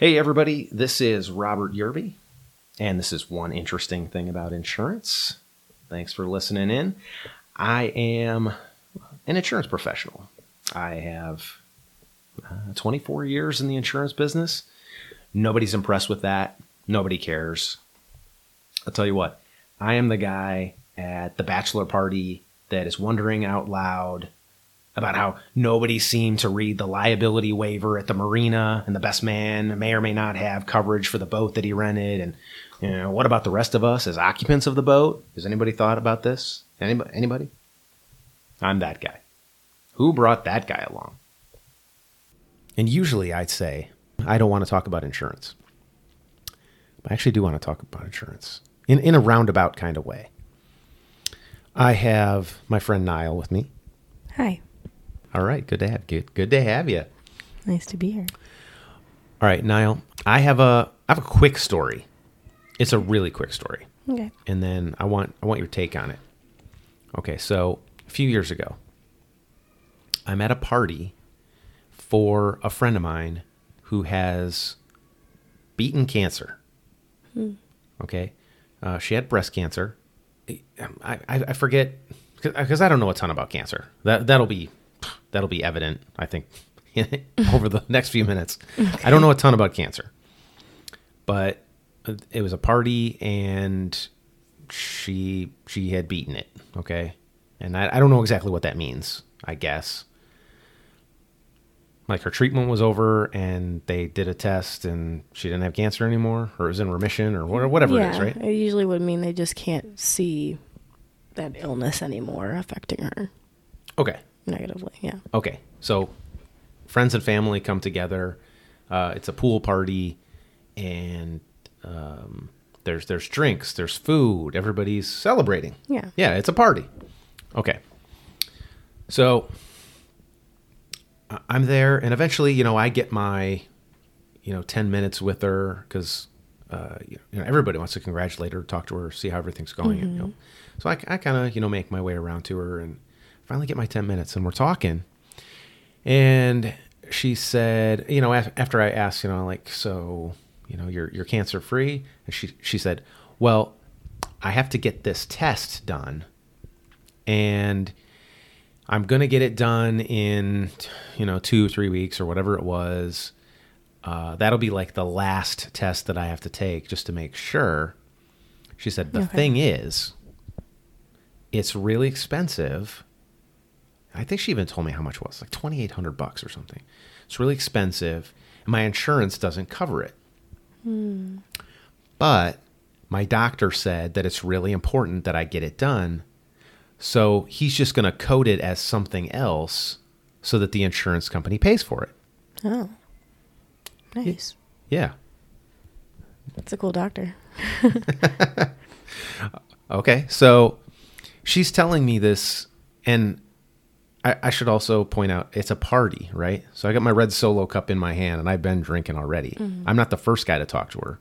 Hey, everybody, this is Robert Yerby, and this is one interesting thing about insurance. Thanks for listening in. I am an insurance professional. I have uh, 24 years in the insurance business. Nobody's impressed with that. Nobody cares. I'll tell you what, I am the guy at the bachelor party that is wondering out loud about how nobody seemed to read the liability waiver at the marina and the best man may or may not have coverage for the boat that he rented and you know what about the rest of us as occupants of the boat? Has anybody thought about this? Anybody anybody? I'm that guy. Who brought that guy along? And usually i'd say i don't want to talk about insurance. But i actually do want to talk about insurance in, in a roundabout kind of way. I have my friend niall with me. Hi. All right, good to have good good to have you. Nice to be here. All right, Niall, I have a I have a quick story. It's a really quick story, Okay. and then I want I want your take on it. Okay, so a few years ago, I'm at a party for a friend of mine who has beaten cancer. Okay, uh, she had breast cancer. I, I, I forget because I don't know a ton about cancer. That that'll be that'll be evident. I think over the next few minutes. I don't know a ton about cancer, but it was a party and she she had beaten it. Okay, and I, I don't know exactly what that means. I guess like her treatment was over and they did a test and she didn't have cancer anymore or it was in remission or wha- whatever yeah, it is, right? It usually would mean they just can't see that illness anymore affecting her Okay. Negatively. Yeah. Okay, so friends and family come together. Uh, it's a pool party, and um, there's there's drinks, there's food. Everybody's celebrating. Yeah. Yeah, it's a party. Okay. So I'm there, and eventually, you know, I get my, you know, ten minutes with her because, uh, you know, everybody wants to congratulate her, talk to her, see how everything's going. You know, so I, I kind of, you know, make my way around to her, and finally get my ten minutes, and we're talking, and she said, you know, af- after I asked, you know, like, so, you know, you're you're cancer free, and she she said, well, I have to get this test done, and I'm gonna get it done in, you know, two three weeks or whatever it was. Uh, that'll be like the last test that I have to take just to make sure. She said, the Okay. thing is, it's really expensive. I think she even told me how much it was, like twenty eight hundred bucks or something. It's really expensive, and my insurance doesn't cover it. But my doctor said that it's really important that I get it done, so he's just going to code it as something else, so that the insurance company pays for it. Oh. Nice. Yeah. That's a cool doctor. Okay, so she's telling me this, and I, I should also point out it's a party, right? So I got my red solo cup in my hand, and I've been drinking already. Mm-hmm. I'm not the first guy to talk to her.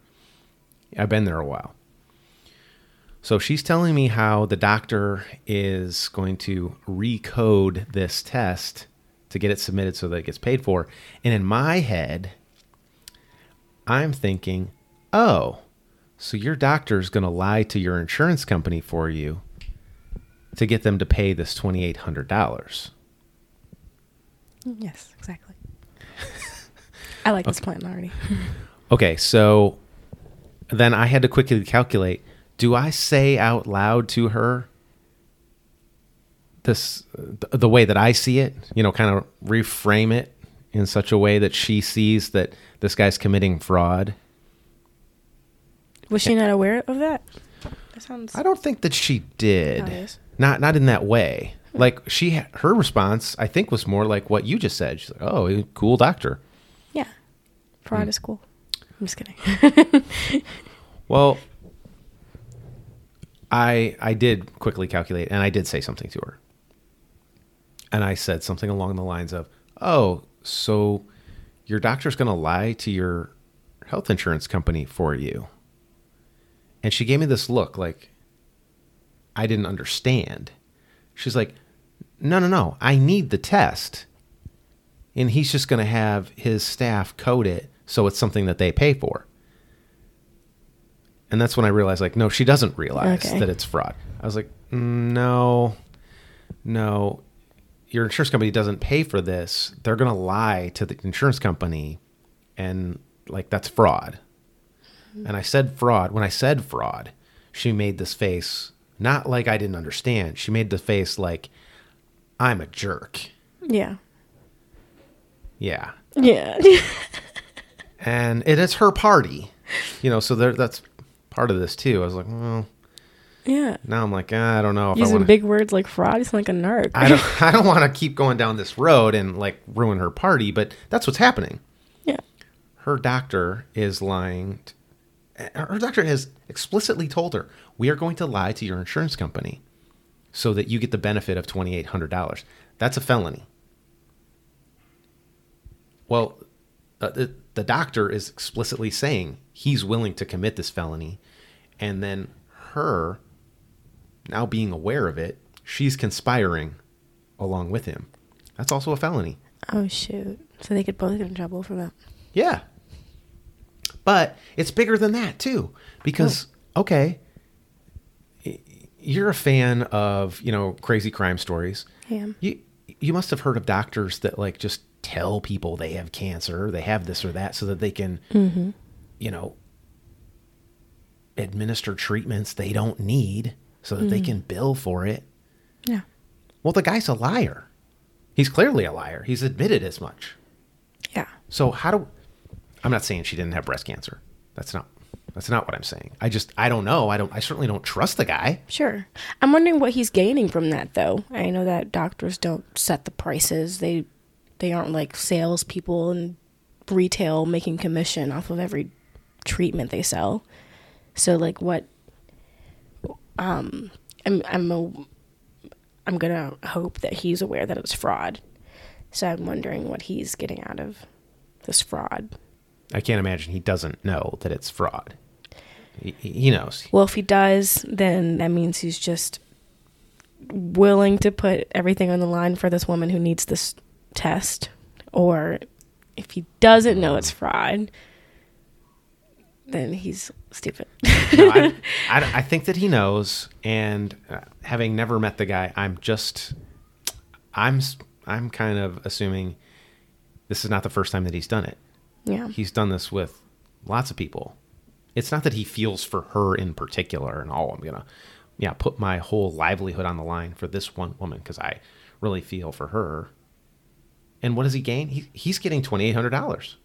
I've been there a while. So she's telling me how the doctor is going to recode this test to get it submitted so that it gets paid for. And in my head, I'm thinking, oh, so your doctor's going to lie to your insurance company for you to get them to pay this $2,800. Yes, exactly. I like this plan already. Okay, so then I had to quickly calculate do I say out loud to her this the way that I see it, you know, kind of reframe it in such a way that she sees that this guy's committing fraud? Was she not aware of that? That sounds. I don't think that she did. Obvious. Not not in that way. Like she her response I think was more like what you just said. She's like, "Oh, cool doctor." Yeah. Fraud Hmm. is cool. I'm just kidding. Well, I I did quickly calculate and I did say something to her. And I said something along the lines of, "Oh, so your doctor's going to lie to your health insurance company for you." And she gave me this look like I didn't understand. She's like, "No, no, no. I need the test." And he's just going to have his staff code it So it's something that they pay for. And that's when I realized, like, no, she doesn't realize Okay. that it's fraud. I was like, "Mm, no, no, your insurance company doesn't pay for this. They're going to lie to the insurance company. And, like, that's fraud. And I said fraud. When I said fraud, she made this face, not like I didn't understand. She made the face like, I'm a jerk. Yeah. Yeah. Yeah. and it is her party, you know. So there, that's part of this too. I was like, well, yeah. now I'm like, ah, I don't know if I Using want. big words like fraud, sound like a narc. I don't. I don't want to keep going down this road and like ruin her party. But that's what's happening. yeah. Her doctor is lying. Her doctor has explicitly told her, "We are going to lie to your insurance company, so that you get the benefit of twenty eight hundred dollars." That's a felony. Well, uh, the, the doctor is explicitly saying he's willing to commit this felony, and then her, now being aware of it, she's conspiring along with him. That's also a felony. Oh shoot. So they could both get in trouble for that. Yeah. But it's bigger than that too because oh. okay, you're a fan of, you know, crazy crime stories. Yeah. You you must have heard of doctors that like just tell people they have cancer, they have this or that so that they can mm-hmm. you know administer treatments they don't need so that they mm. can bill for it. Yeah. Well, the guy's a liar. He's clearly a liar. He's admitted as much. Yeah. So how do I'm not saying she didn't have breast cancer. That's not that's not what I'm saying. I just I don't know. I don't I certainly don't trust the guy. Sure. I'm wondering what he's gaining from that though. I know that doctors don't set the prices. They they aren't like salespeople and retail making commission off of every treatment they sell. So like what um I'm I'm a, I'm gonna hope that he's aware that it's fraud. So I'm wondering what he's getting out of this fraud. I can't imagine he doesn't know that it's fraud. He, he knows. Well, if he does, then that means he's just willing to put everything on the line for this woman who needs this test. Or if he doesn't know it's fraud, then he's stupid. No, I, I, I think that he knows. And uh, having never met the guy, I'm just I'm I'm kind of assuming this is not the first time that he's done it. Yeah. he's done this with lots of people. It's not that he feels for her in particular and all I'm gonna yeah, put my whole livelihood on the line for this one woman because I really feel for her. And what does he gain? He, he's getting twenty eight hundred dollars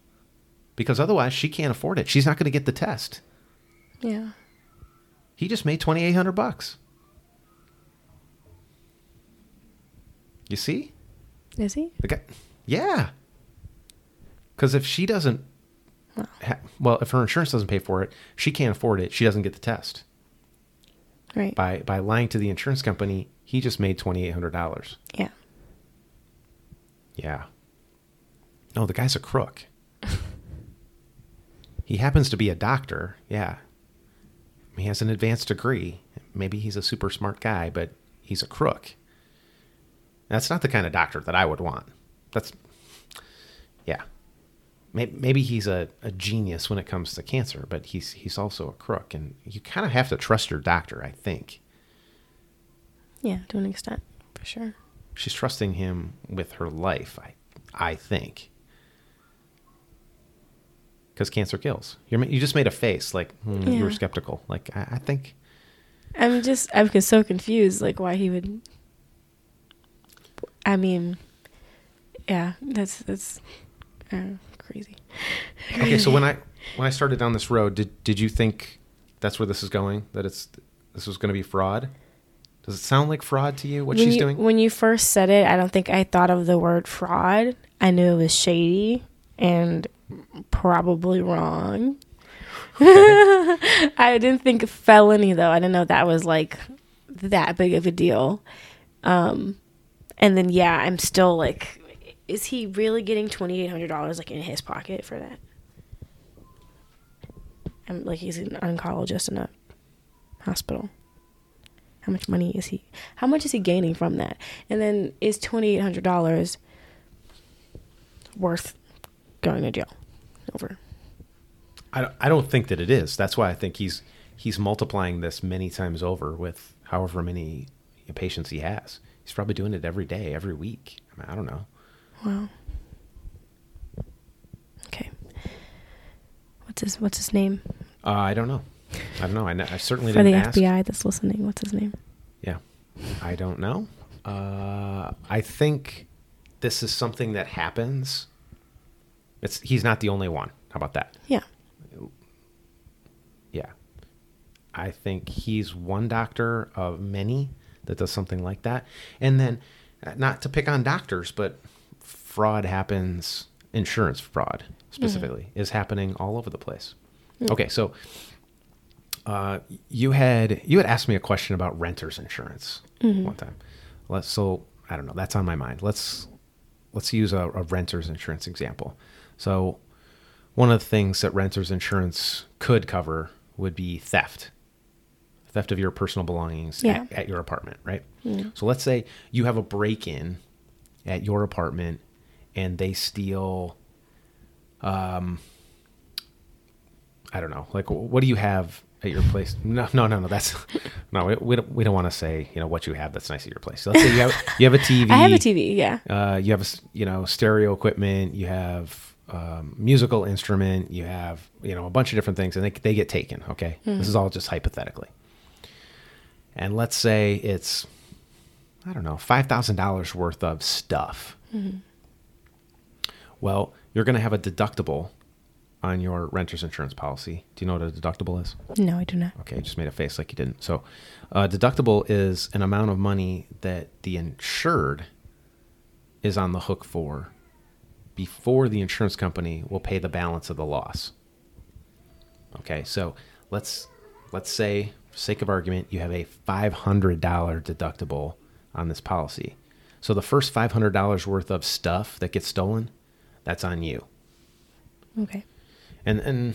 because otherwise she can't afford it. She's not going to get the test. Yeah. He just made twenty eight hundred bucks. You see? Is he? The guy, yeah. Because if she doesn't, ha- well, if her insurance doesn't pay for it, she can't afford it. She doesn't get the test. Right. By by lying to the insurance company, he just made twenty eight hundred dollars. Yeah. Yeah. No, the guy's a crook. he happens to be a doctor. Yeah. He has an advanced degree. Maybe he's a super smart guy, but he's a crook. That's not the kind of doctor that I would want. That's, yeah. Maybe, maybe he's a, a genius when it comes to cancer, but he's he's also a crook, and you kind of have to trust your doctor. I think Yeah, to an extent, for sure. she's trusting him with her life. I I think because cancer kills. You you just made a face like hmm, you were skeptical. Like I, I think I'm just I'm so confused, like why he would. I mean, yeah, that's that's uh, crazy. okay. So when I when I started down this road, did did you think that's where this is going? That it's this was going to be fraud? Does it sound like fraud to you? What when she's you, doing? When you first said it, I don't think I thought of the word fraud. I knew it was shady and probably wrong. I didn't think felony though. I didn't know that was like that big of a deal. Um, and then yeah, I'm still like, is he really getting twenty eight hundred dollars like in his pocket for that? I'm like he's an oncologist in a hospital. How much money is he? How much is he gaining from that? And then is twenty eight hundred dollars worth going to jail over? I, I don't think that it is. That's why I think he's he's multiplying this many times over with however many patients he has. He's probably doing it every day, every week. I, mean, I don't know. Wow. Okay. What's his What's his name Uh, I don't know. I don't know. I, I certainly For didn't ask. For the FBI that's listening? What's his name? Yeah. I don't know. Uh, I think this is something that happens. It's he's not the only one. How about that? Yeah. Yeah. I think he's one doctor of many that does something like that. And then, uh, not to pick on doctors, but fraud happens, insurance fraud specifically, mm-hmm. is happening all over the place. Mm. Okay, so uh, you had you had asked me a question about renters insurance mm-hmm. one time. Let's so I don't know. That's on my mind. Let's let's use a, a renters insurance example. So one of the things that renters insurance could cover would be theft theft of your personal belongings Yeah. at, at your apartment right mm. so let's say you have a break-in at your apartment and they steal um i don't know like what do you have at your place? No no no no that's no we, we don't, we don't want to say you know what you have that's nice at your place. So let's say you have you have a tv I have a TV. Yeah. uh, you have a, you know stereo equipment you have um, musical instrument you have you know a bunch of different things and they, they get taken okay? This is all just hypothetically. And let's say it's i don't know $5000 worth of stuff well you're going to have a deductible on your renter's insurance policy do you know what a deductible is No, I do not. Okay, just made a face like you didn't. So, uh, deductible is an amount of money that the insured is on the hook for before the insurance company will pay the balance of the loss. Okay, so let's let's say, for sake of argument, you have a five hundred dollar deductible on this policy. So the first five hundred dollars worth of stuff that gets stolen, that's on you. Okay. and and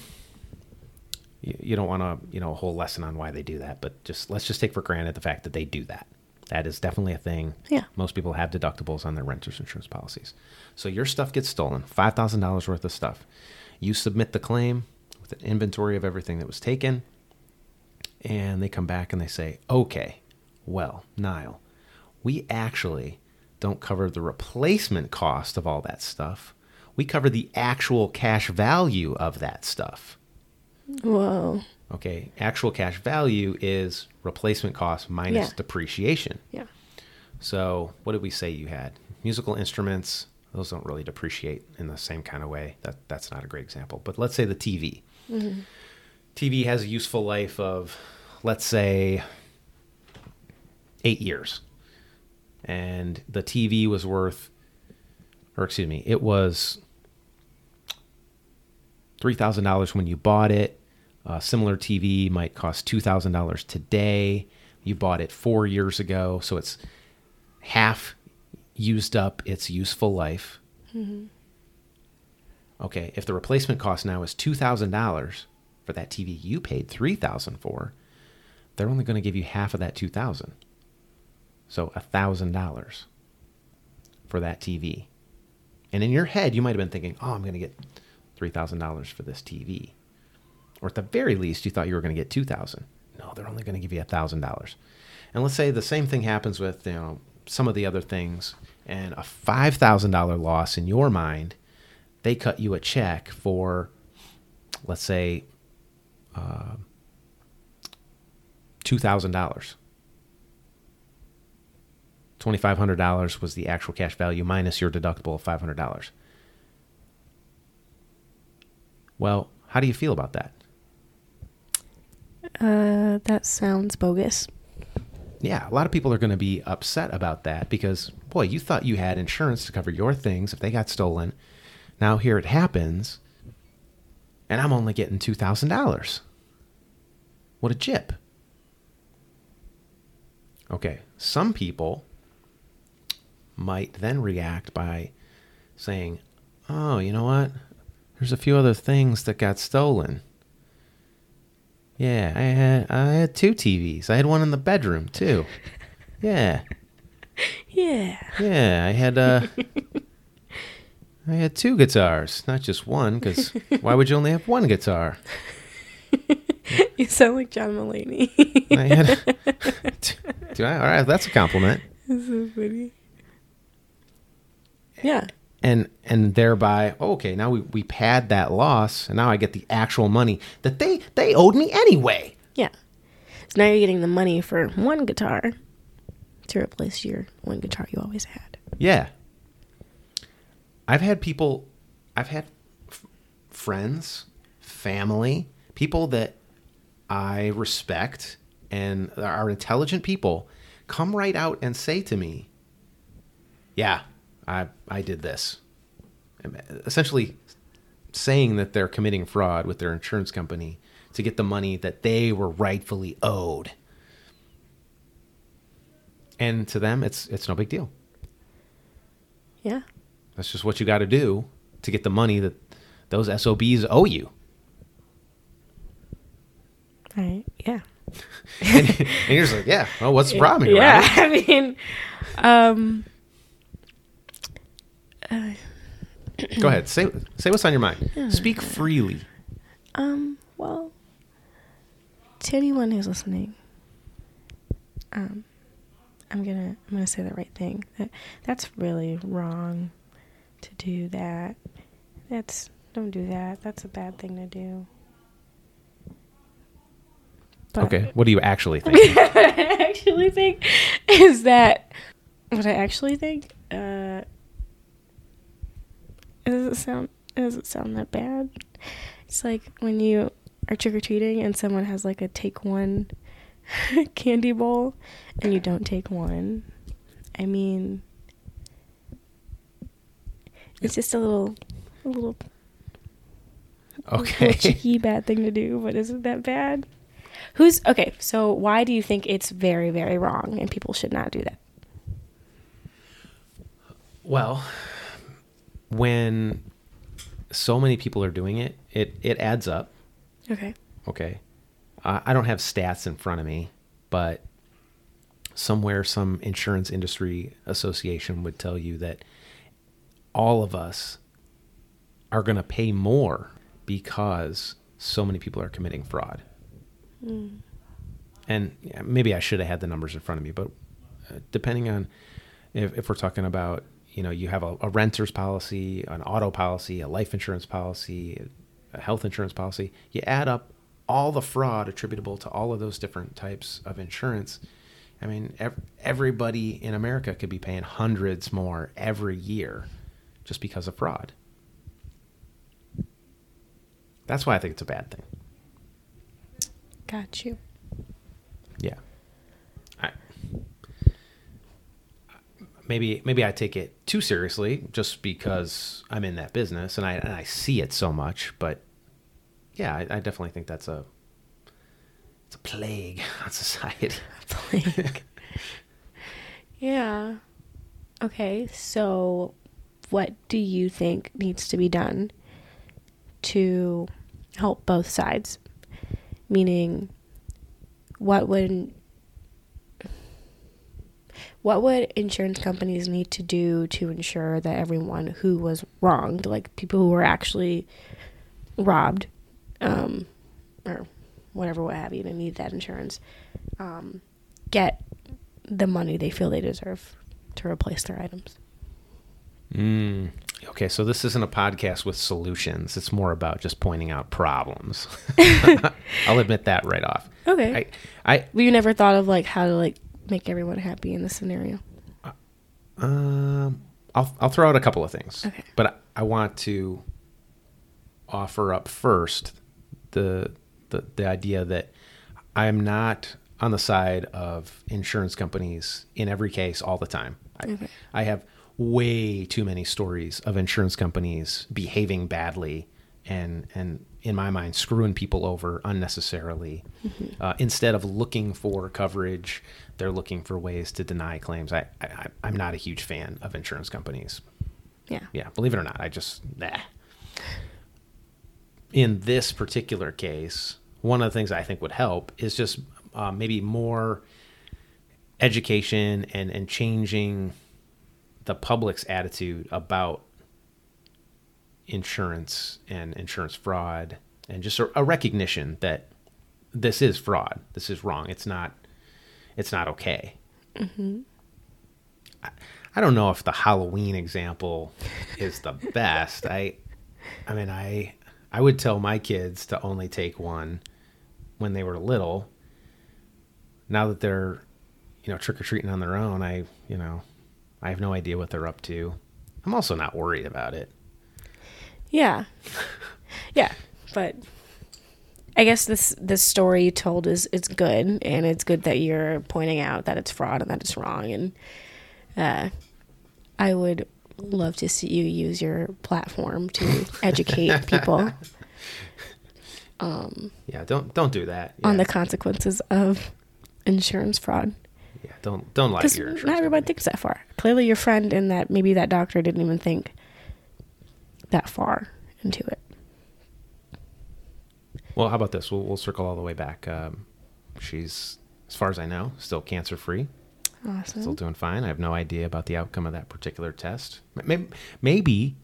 you, you don't want to you know a whole lesson on why they do that but just let's just take for granted the fact that they do that. That is definitely a thing. Yeah. most people have deductibles on their renters insurance policies. So your stuff gets stolen $5000 worth of stuff. You submit the claim with an inventory of everything that was taken and they come back and they say okay well niall we actually don't cover the replacement cost of all that stuff we cover the actual cash value of that stuff Whoa. Okay, actual cash value is replacement cost minus Yeah. depreciation. Yeah. So, what did we say you had? Musical instruments, those don't really depreciate in the same kind of way. That that's not a great example. But let's say the TV. Hmm. TV has a useful life of let's say 8 years. And the TV was worth or excuse me, it was $3,000 when you bought it. A similar TV might cost $2,000 today. You bought it four years ago, so it's half used up its useful life. Mm-hmm. Okay, if the replacement cost now is $2,000 for that TV you paid $3,000 for, they're only going to give you half of that 2000 So $1,000 for that TV. And in your head, you might have been thinking, oh, I'm going to get $3,000 for this TV. Or at the very least, you thought you were going to get 2000 No, they're only going to give you $1,000. And let's say the same thing happens with you know some of the other things, and a $5,000 loss in your mind, they cut you a check for, let's say, uh, $2,000. $2,500 was the actual cash value minus your deductible of $500. Well, how do you feel about that? Uh, that sounds bogus. Yeah, a lot of people are going to be upset about that because, boy, you thought you had insurance to cover your things if they got stolen. Now here it happens, and I'm only getting $2,000. What a jip. Okay, some people might then react by saying, oh, you know what? There's a few other things that got stolen. Yeah, I had I had two TVs. I had one in the bedroom too. Yeah, Yeah. yeah. I had uh, I had two guitars, not just one, because why would you only have one guitar? You sound like John Mulaney. I had, Do I? All right, that's a compliment. That's so funny. Yeah. and and thereby oh, okay now we, we pad that loss and now i get the actual money that they they owed me anyway Yeah. So now you're getting the money for one guitar to replace your one guitar you always had. yeah i've had people i've had f- friends family people that i respect and are intelligent people come right out and say to me yeah i i did this essentially saying that they're committing fraud with their insurance company to get the money that they were rightfully owed. And to them it's it's no big deal. Yeah. That's just what you got to do to get the money that those SOBs owe you. Right. Yeah. And, and you're just like, yeah, well, what's the problem here? Yeah. Robert? I mean, um, Go ahead. Say say what's on your mind. Speak freely. um, well, to anyone who's listening, um, I'm gonna I'm gonna say the right thing. That that's really wrong to do that. That's don't do that. That's a bad thing to do. But Okay. What do you actually think? what I actually think is that what I actually think. Uh, it doesn't sound. It doesn't sound that bad. It's like when you are trick or treating and someone has like a take one candy bowl and you don't take one. I mean, it's just a little, a little, Okay. little cheeky bad thing to do, but isn't that bad? Who's okay? So why do you think it's very, very wrong and people should not do that? Well, when so many people are doing it, it it adds up. Okay. Okay. Uh, I don't have stats in front of me, but somewhere some insurance industry association would tell you that all of us are going to pay more because so many people are committing fraud. And maybe I should have had the numbers in front of me, but uh, depending on if, if we're talking about, you know, you have a, a renter's policy, an auto policy, a life insurance policy, a health insurance policy, you add up all the fraud attributable to all of those different types of insurance. I mean, ev- everybody in America could be paying hundreds more every year just because of fraud. That's why I think it's a bad thing. Got you. Yeah. I, maybe maybe I take it too seriously just because I'm in that business and I and I see it so much, but yeah, I, I definitely think that's a it's a plague on society. Plague. yeah. Okay, so what do you think needs to be done to help both sides? Meaning, what would what would insurance companies need to do to ensure that everyone who was wronged, like people who were actually robbed, um, or whatever, what have you, to need that insurance, um, get the money they feel they deserve to replace their items. Mm. Okay, so this isn't a podcast with solutions. It's more about just pointing out problems. I'll admit that right off. Okay. I, I But you never thought of like how to like make everyone happy in this scenario. Um, I'll I'll throw out a couple of things. Okay. But I, I want to offer up first the the the idea that I'm not on the side of insurance companies in every case all the time. I, Okay. I have way too many stories of insurance companies behaving badly and and in my mind screwing people over unnecessarily uh, instead of looking for coverage they're looking for ways to deny claims I, I i'm not a huge fan of insurance companies Yeah. yeah believe it or not i just nah. in this particular case one of the things i think would help is just uh, maybe more education and and changing the public's attitude about insurance and insurance fraud and just a, a recognition that this is fraud. This is wrong. It's not. It's not okay. Mm-hmm. I, I don't know if the Halloween example is the best. I, I mean, I I would tell my kids to only take one when they were little. Now that they're, you know, trick or treating on their own, I, you know, I have no idea what they're up to. I'm also not worried about it. Yeah. Yeah, but I guess this this story you told is it's good, and it's good that you're pointing out that it's fraud and that it's wrong. And uh, I would love to see you use your platform to educate people Yeah, don't don't do that. on the consequences of insurance fraud. yeah, don't don't lie to your not insurance everybody company. thinks that far. Clearly, your friend and that maybe that doctor didn't even think that far into it. Well, how about this? We'll we'll circle all the way back. Um, she's, as far as I know, still cancer free. Awesome. still doing fine. I have no idea about the outcome of that particular test. Maybe, maybe,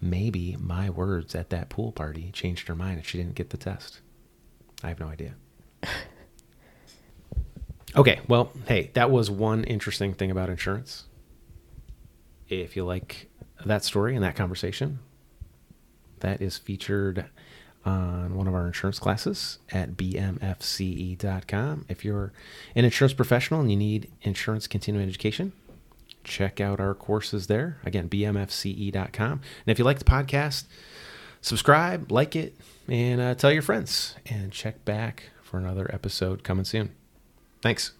maybe my words at that pool party changed her mind and she didn't get the test. I have no idea. Okay, well, hey, that was one interesting thing about insurance. If you like that story and that conversation, that is featured on one of our insurance classes at bmfce.com. If you're an insurance professional and you need insurance continuing education, check out our courses there. Again, bmfce.com. And if you like the podcast, subscribe, like it, and uh, tell your friends. And check back for another episode coming soon. Thanks.